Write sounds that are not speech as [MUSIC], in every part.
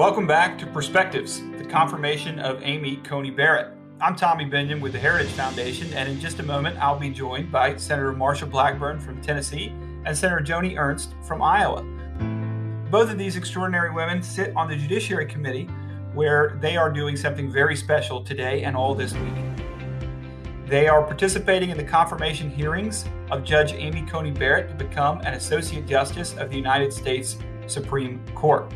Welcome back to Perspectives, the confirmation of Amy Coney Barrett. I'm Tommy Binion with the Heritage Foundation, and in just a moment, I'll be joined by Senator Marsha Blackburn from Tennessee and Senator Joni Ernst from Iowa. Both of these extraordinary women sit on the Judiciary Committee, where they are doing something very special today and all this week. They are participating in the confirmation hearings of Judge Amy Coney Barrett to become an Associate Justice of the United States Supreme Court.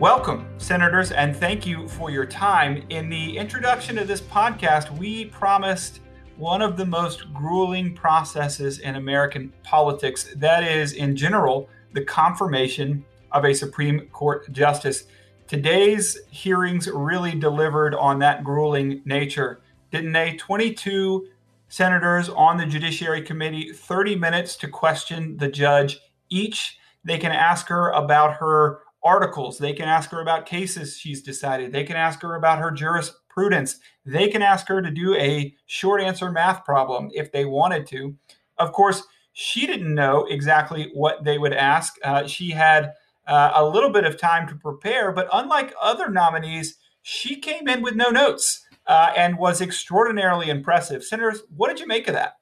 Welcome, senators, and thank you for your time. In the introduction of this podcast, we promised one of the most grueling processes in American politics. That is, in general, the confirmation of a Supreme Court justice. Today's hearings really delivered on that grueling nature, didn't they? 22 senators on the Judiciary Committee, 30 minutes to question the judge each. They can ask her about her articles. They can ask her about cases she's decided. They can ask her about her jurisprudence. They can ask her to do a short answer math problem if they wanted to. Of course, she didn't know exactly what they would ask. Uh, she had uh, a little bit of time to prepare, but unlike other nominees, she came in with no notes uh, and was extraordinarily impressive. Senators, what did you make of that?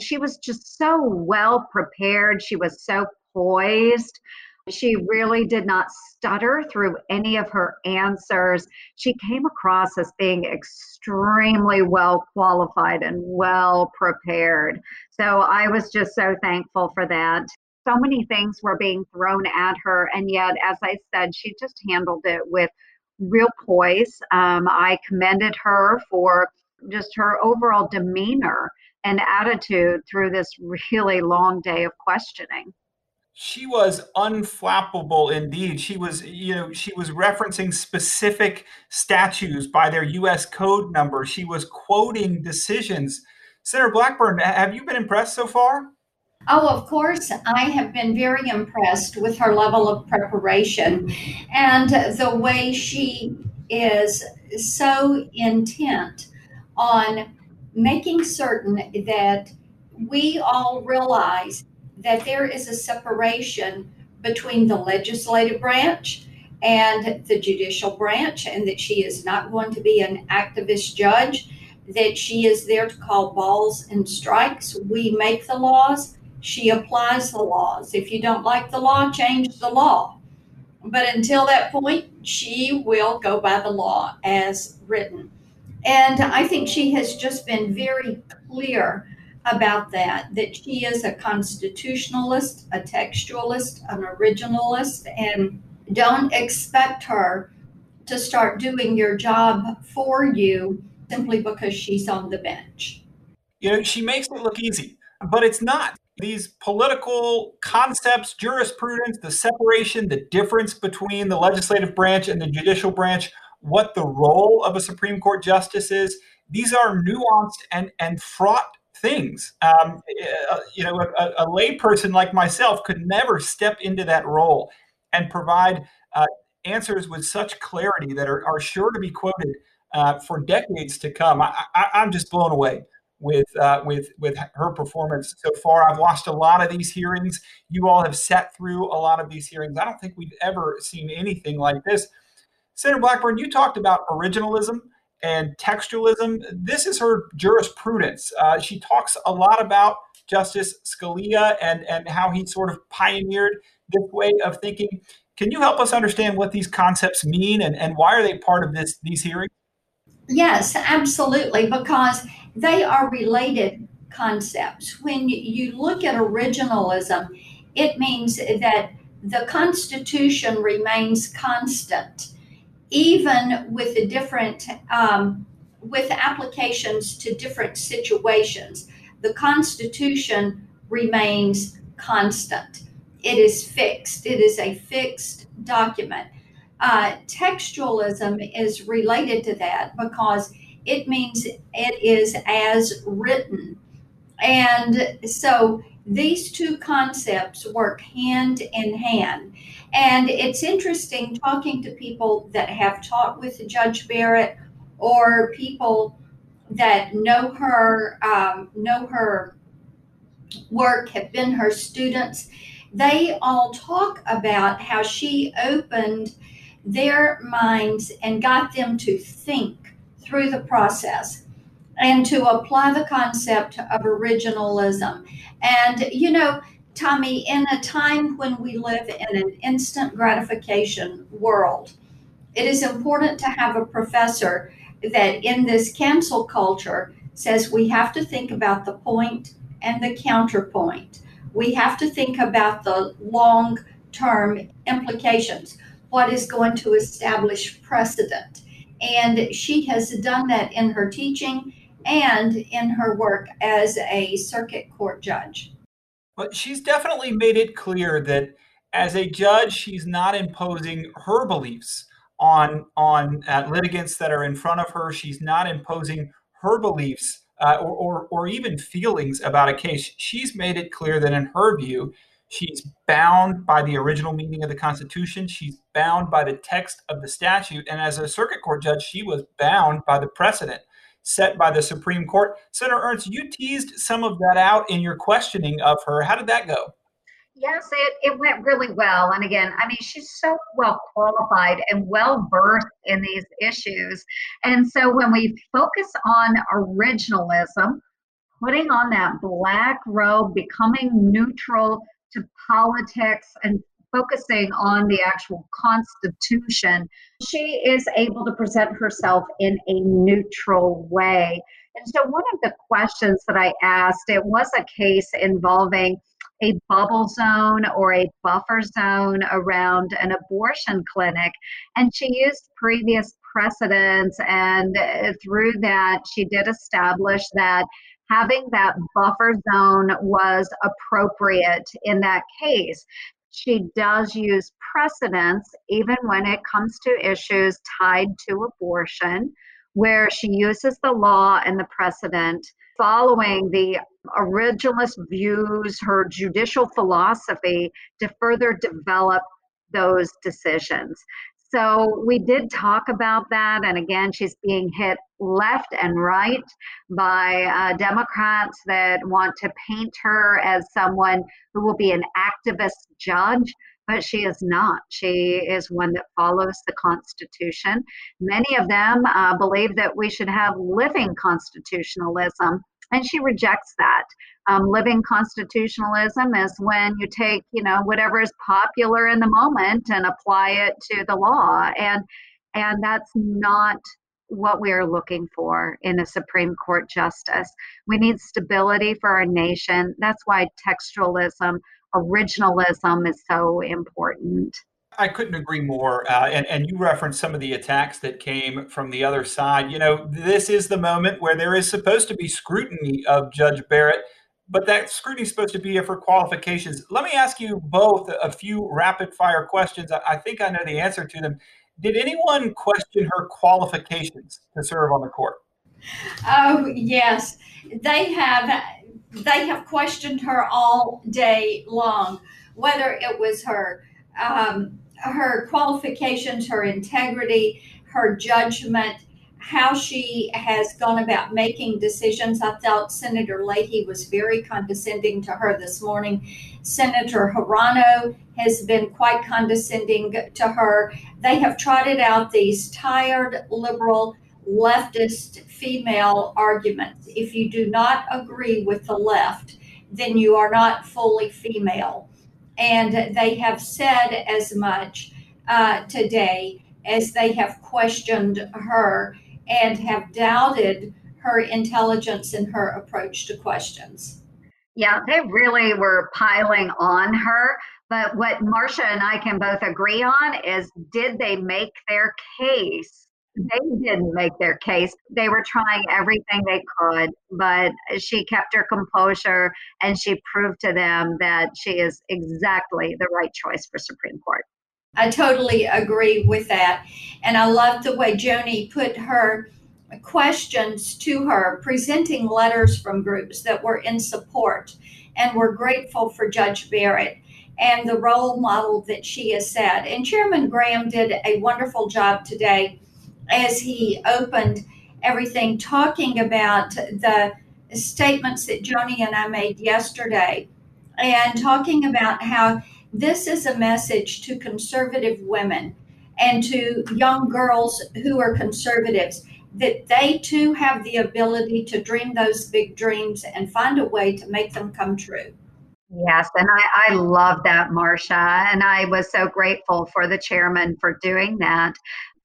She was just so well prepared. She was so poised. She really did not stutter through any of her answers. She came across as being extremely well qualified and well prepared. So I was just so thankful for that. So many things were being thrown at her, and yet, as I said, she just handled it with real poise. Um, I commended her for just her overall demeanor and attitude through this [LAUGHS] really long day of questioning she was unflappable indeed. She was, you know, she was referencing specific statutes by their U.S. code number. She was quoting decisions. Senator Blackburn, have you been impressed so far? Oh, of course, I have been very impressed with her level of preparation and the way she is so intent on making certain that we all realize that there is a separation between the legislative branch and the judicial branch, and that she is not going to be an activist judge, that she is there to call balls and strikes. We make the laws, she applies the laws. If you don't like the law, change the law. But until that point, she will go by the law as written. And I think she has just been very clear about that, that she is a constitutionalist, a textualist, an originalist, and don't expect her to start doing your job for you simply because she's on the bench. You know, she makes it look easy, but it's not. These political concepts, jurisprudence, the separation, the difference between the legislative branch and the judicial branch, what the role of a Supreme Court justice is, these are nuanced and, and fraught things. Um, uh, you know, a, a layperson like myself could never step into that role and provide uh, answers with such clarity that are, are sure to be quoted uh, for decades to come. I, am just blown away with uh, with with her performance so far. I've watched a lot of these hearings. You all have sat through a lot of these hearings. I don't think we've ever seen anything like this. Senator Blackburn, you talked about originalism and textualism. This is her jurisprudence. Uh, she talks a lot about Justice Scalia and, and how he sort of pioneered this way of thinking. Can you help us understand what these concepts mean and, and why are they part of this these hearings? Yes, absolutely, because they are related concepts. When you look at originalism, it means that the Constitution remains constant even with the different um, with applications to different situations the constitution remains constant. It is fixed. It is a fixed document. Uh, textualism is related to that because it means it is as written. And so these two concepts work hand in hand and it's interesting talking to people that have taught with Judge Barrett or people that know her, um, know her work, have been her students. They all talk about how she opened their minds and got them to think through the process and to apply the concept of originalism. And, you know, Tommy, in a time when we live in an instant gratification world, it is important to have a professor that in this cancel culture says we have to think about the point and the counterpoint. We have to think about the long term implications, what is going to establish precedent. And she has done that in her teaching and in her work as a circuit court judge. But she's definitely made it clear that as a judge, she's not imposing her beliefs on on uh, litigants that are in front of her. She's not imposing her beliefs uh, or, or or even feelings about a case. She's made it clear that in her view, she's bound by the original meaning of the Constitution. She's bound by the text of the statute, and as a circuit court judge, she was bound by the precedent set by the Supreme Court. Senator Ernst, you teased some of that out in your questioning of her. How did that go? Yes, it, it went really well. And again, I mean, she's so well qualified and well versed in these issues. And so when we focus on originalism, putting on that black robe, becoming neutral to politics and focusing on the actual Constitution, she is able to present herself in a neutral way. And so, one of the questions that I asked, it was a case involving a bubble zone or a buffer zone around an abortion clinic. And she used previous precedents, and uh, through that, she did establish that having that buffer zone was appropriate in that case she does use precedents even when it comes to issues tied to abortion, where she uses the law and the precedent following the originalist views, her judicial philosophy to further develop those decisions. So we did talk about that. And again, she's being hit left and right by uh, Democrats that want to paint her as someone who will be an activist judge. But she is not. She is one that follows the Constitution. Many of them uh, believe that we should have living constitutionalism, and she rejects that. Um, living constitutionalism is when you take, you know, whatever is popular in the moment and apply it to the law, and and that's not what we are looking for in a Supreme Court justice. We need stability for our nation. That's why textualism, originalism is so important. I couldn't agree more. Uh, and, and you referenced some of the attacks that came from the other side. You know, this is the moment where there is supposed to be scrutiny of Judge Barrett but that scrutiny is supposed to be for qualifications. Let me ask you both a few rapid fire questions. I think I know the answer to them. Did anyone question her qualifications to serve on the court? Oh yes, they have. They have questioned her all day long, whether it was her um, her qualifications, her integrity, her judgment, how she has gone about making decisions. I thought Senator Leahy was very condescending to her this morning. Senator Hirono has been quite condescending to her. They have trotted out these tired liberal leftist female arguments. If you do not agree with the left, then you are not fully female. And they have said as much uh, today as they have questioned her and have doubted her intelligence and her approach to questions. Yeah, they really were piling on her. But what Marsha and I can both agree on is did they make their case? They didn't make their case. They were trying everything they could, but she kept her composure and she proved to them that she is exactly the right choice for Supreme Court. I totally agree with that. And I love the way Joni put her questions to her, presenting letters from groups that were in support and were grateful for Judge Barrett and the role model that she has set. And Chairman Graham did a wonderful job today as he opened everything, talking about the statements that Joni and I made yesterday and talking about how this is a message to conservative women and to young girls who are conservatives that they too have the ability to dream those big dreams and find a way to make them come true. Yes, and I, I love that, Marsha. And I was so grateful for the chairman for doing that.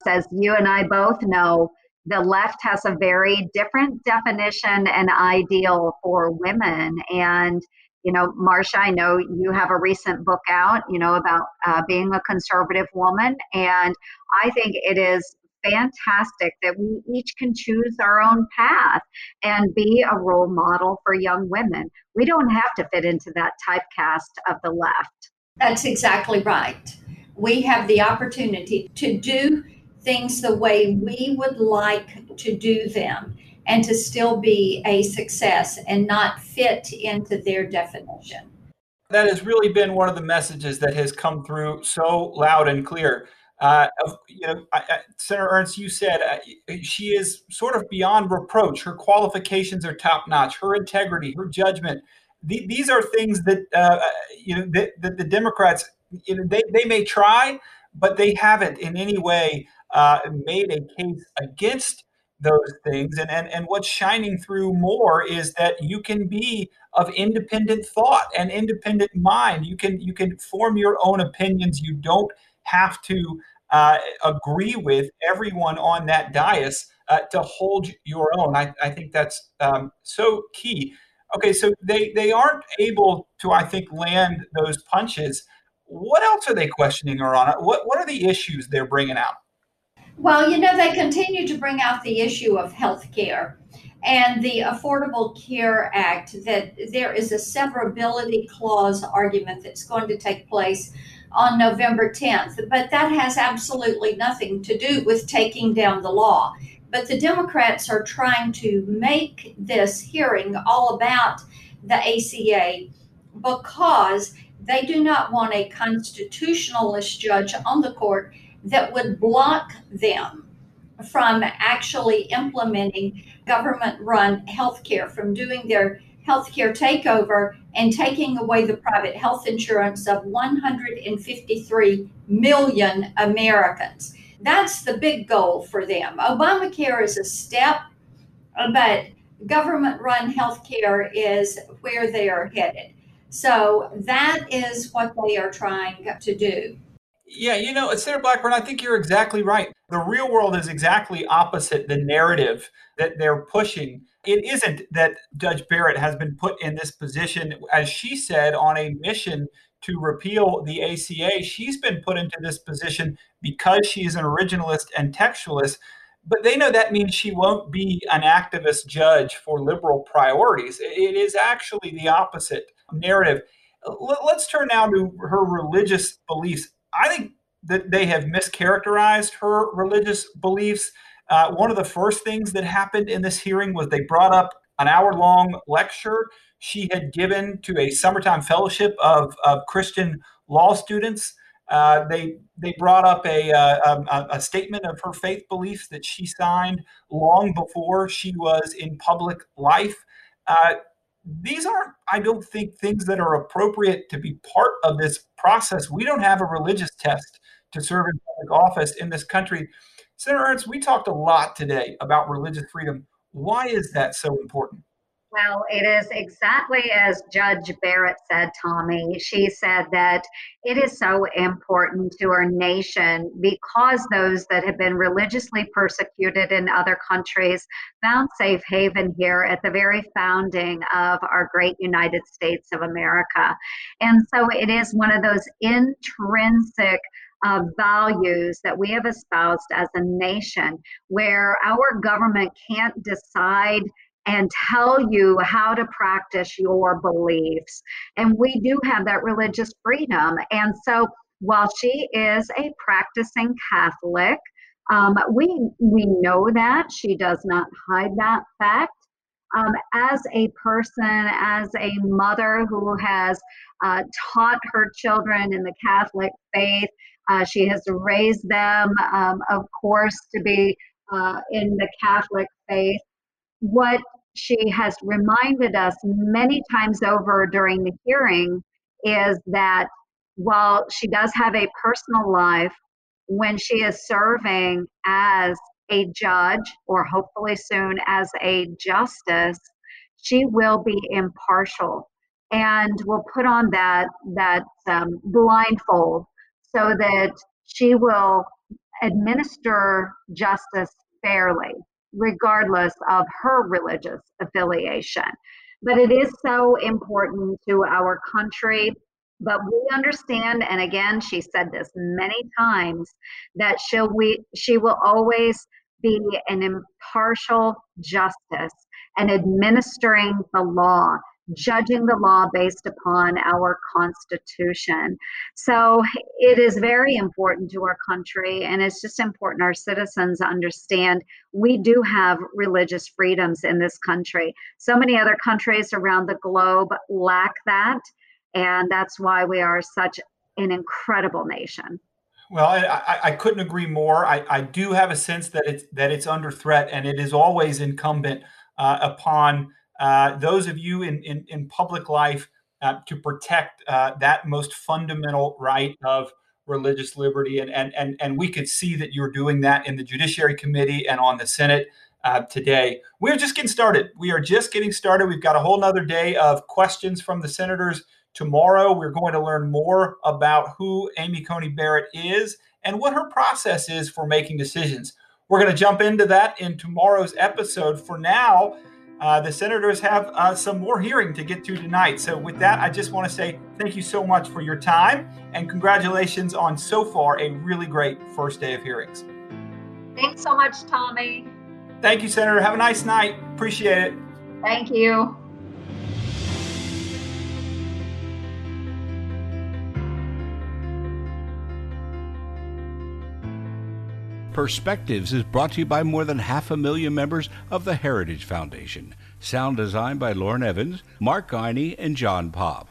As you and I both know, the left has a very different definition and ideal for women. And, you know, Marsha, I know you have a recent book out, you know, about uh, being a conservative woman. And I think it is fantastic that we each can choose our own path and be a role model for young women. We don't have to fit into that typecast of the left. That's exactly right. We have the opportunity to do things the way we would like to do them and to still be a success and not fit into their definition. That has really been one of the messages that has come through so loud and clear. Uh, you know, I, I, Senator Ernst, you said uh, she is sort of beyond reproach. Her qualifications are top notch. Her integrity, her judgment. The, these are things that uh, you know that, that, the Democrats, you know, they, they may try, but they haven't in any way uh, made a case against those things. And, and and what's shining through more is that you can be of independent thought and independent mind. You can you can form your own opinions. You don't have to uh, agree with everyone on that dais uh, to hold your own. I, I think that's um, so key. Okay, so they, they aren't able to, I think, land those punches. What else are they questioning on? What, what are the issues they're bringing out? Well, you know, they continue to bring out the issue of health care and the Affordable Care Act, that there is a severability clause argument that's going to take place on November 10th. But that has absolutely nothing to do with taking down the law. But the Democrats are trying to make this hearing all about the ACA because they do not want a constitutionalist judge on the court that would block them from actually implementing government run healthcare, from doing their healthcare takeover and taking away the private health insurance of 153 million Americans. That's the big goal for them. Obamacare is a step, but government run healthcare is where they are headed. So that is what they are trying to do. Yeah, you know, Senator Blackburn, I think you're exactly right. The real world is exactly opposite the narrative that they're pushing. It isn't that Judge Barrett has been put in this position, as she said, on a mission to repeal the ACA. She's been put into this position because she is an originalist and textualist. But they know that means she won't be an activist judge for liberal priorities. It is actually the opposite narrative. Let's turn now to her religious beliefs. I think that they have mischaracterized her religious beliefs. Uh, one of the first things that happened in this hearing was they brought up an hour long lecture she had given to a summertime fellowship of, of Christian law students. Uh, they they brought up a, uh, um, a, a, statement of her faith beliefs that she signed long before she was in public life. Uh, these aren't, I don't think, things that are appropriate to be part of this process. We don't have a religious test to serve in public office in this country. Senator Ernst, we talked a lot today about religious freedom. Why is that so important? Well, it is exactly as Judge Barrett said, Tommy. She said that it is so important to our nation because those that have been religiously persecuted in other countries found safe haven here at the very founding of our great United States of America. And so it is one of those intrinsic uh, values that we have espoused as a nation where our government can't decide and tell you how to practice your beliefs. And we do have that religious freedom. And so while she is a practicing Catholic, um, we we know that she does not hide that fact. Um, as a person, as a mother who has uh, taught her children in the Catholic faith, uh, she has raised them, um, of course, to be uh, in the Catholic faith what she has reminded us many times over during the hearing is that while she does have a personal life, when she is serving as a judge or hopefully soon as a justice, she will be impartial and will put on that that um, blindfold so that she will administer justice fairly, regardless of her religious affiliation. But it is so important to our country. But we understand, and again, she said this many times, that she'll we she will always be an impartial justice and administering the law judging the law based upon our Constitution. So it is very important to our country, and it's just important our citizens understand we do have religious freedoms in this country. So many other countries around the globe lack that, and that's why we are such an incredible nation. Well, I, I, couldn't agree more. I, I do have a sense that it's that it's under threat, and it is always incumbent uh, upon uh, those of you in, in, in public life uh, to protect uh, that most fundamental right of religious liberty. And, and, and, and we could see that you're doing that in the Judiciary Committee and on the Senate uh, today. We're just getting started. We are just getting started. We've got a whole nother day of questions from the senators. Tomorrow, we're going to learn more about who Amy Coney Barrett is and what her process is for making decisions. We're going to jump into that in tomorrow's episode. For now, uh, the senators have uh, some more hearing to get to tonight. So, with that, I just want to say thank you so much for your time and congratulations on so far a really great first day of hearings. Thanks so much, Tommy. Thank you, Senator. Have a nice night. Appreciate it. Thank you. Perspectives is brought to you by more than half a million members of the Heritage Foundation. Sound design by Lauren Evans, Mark Guiney, and John Pop.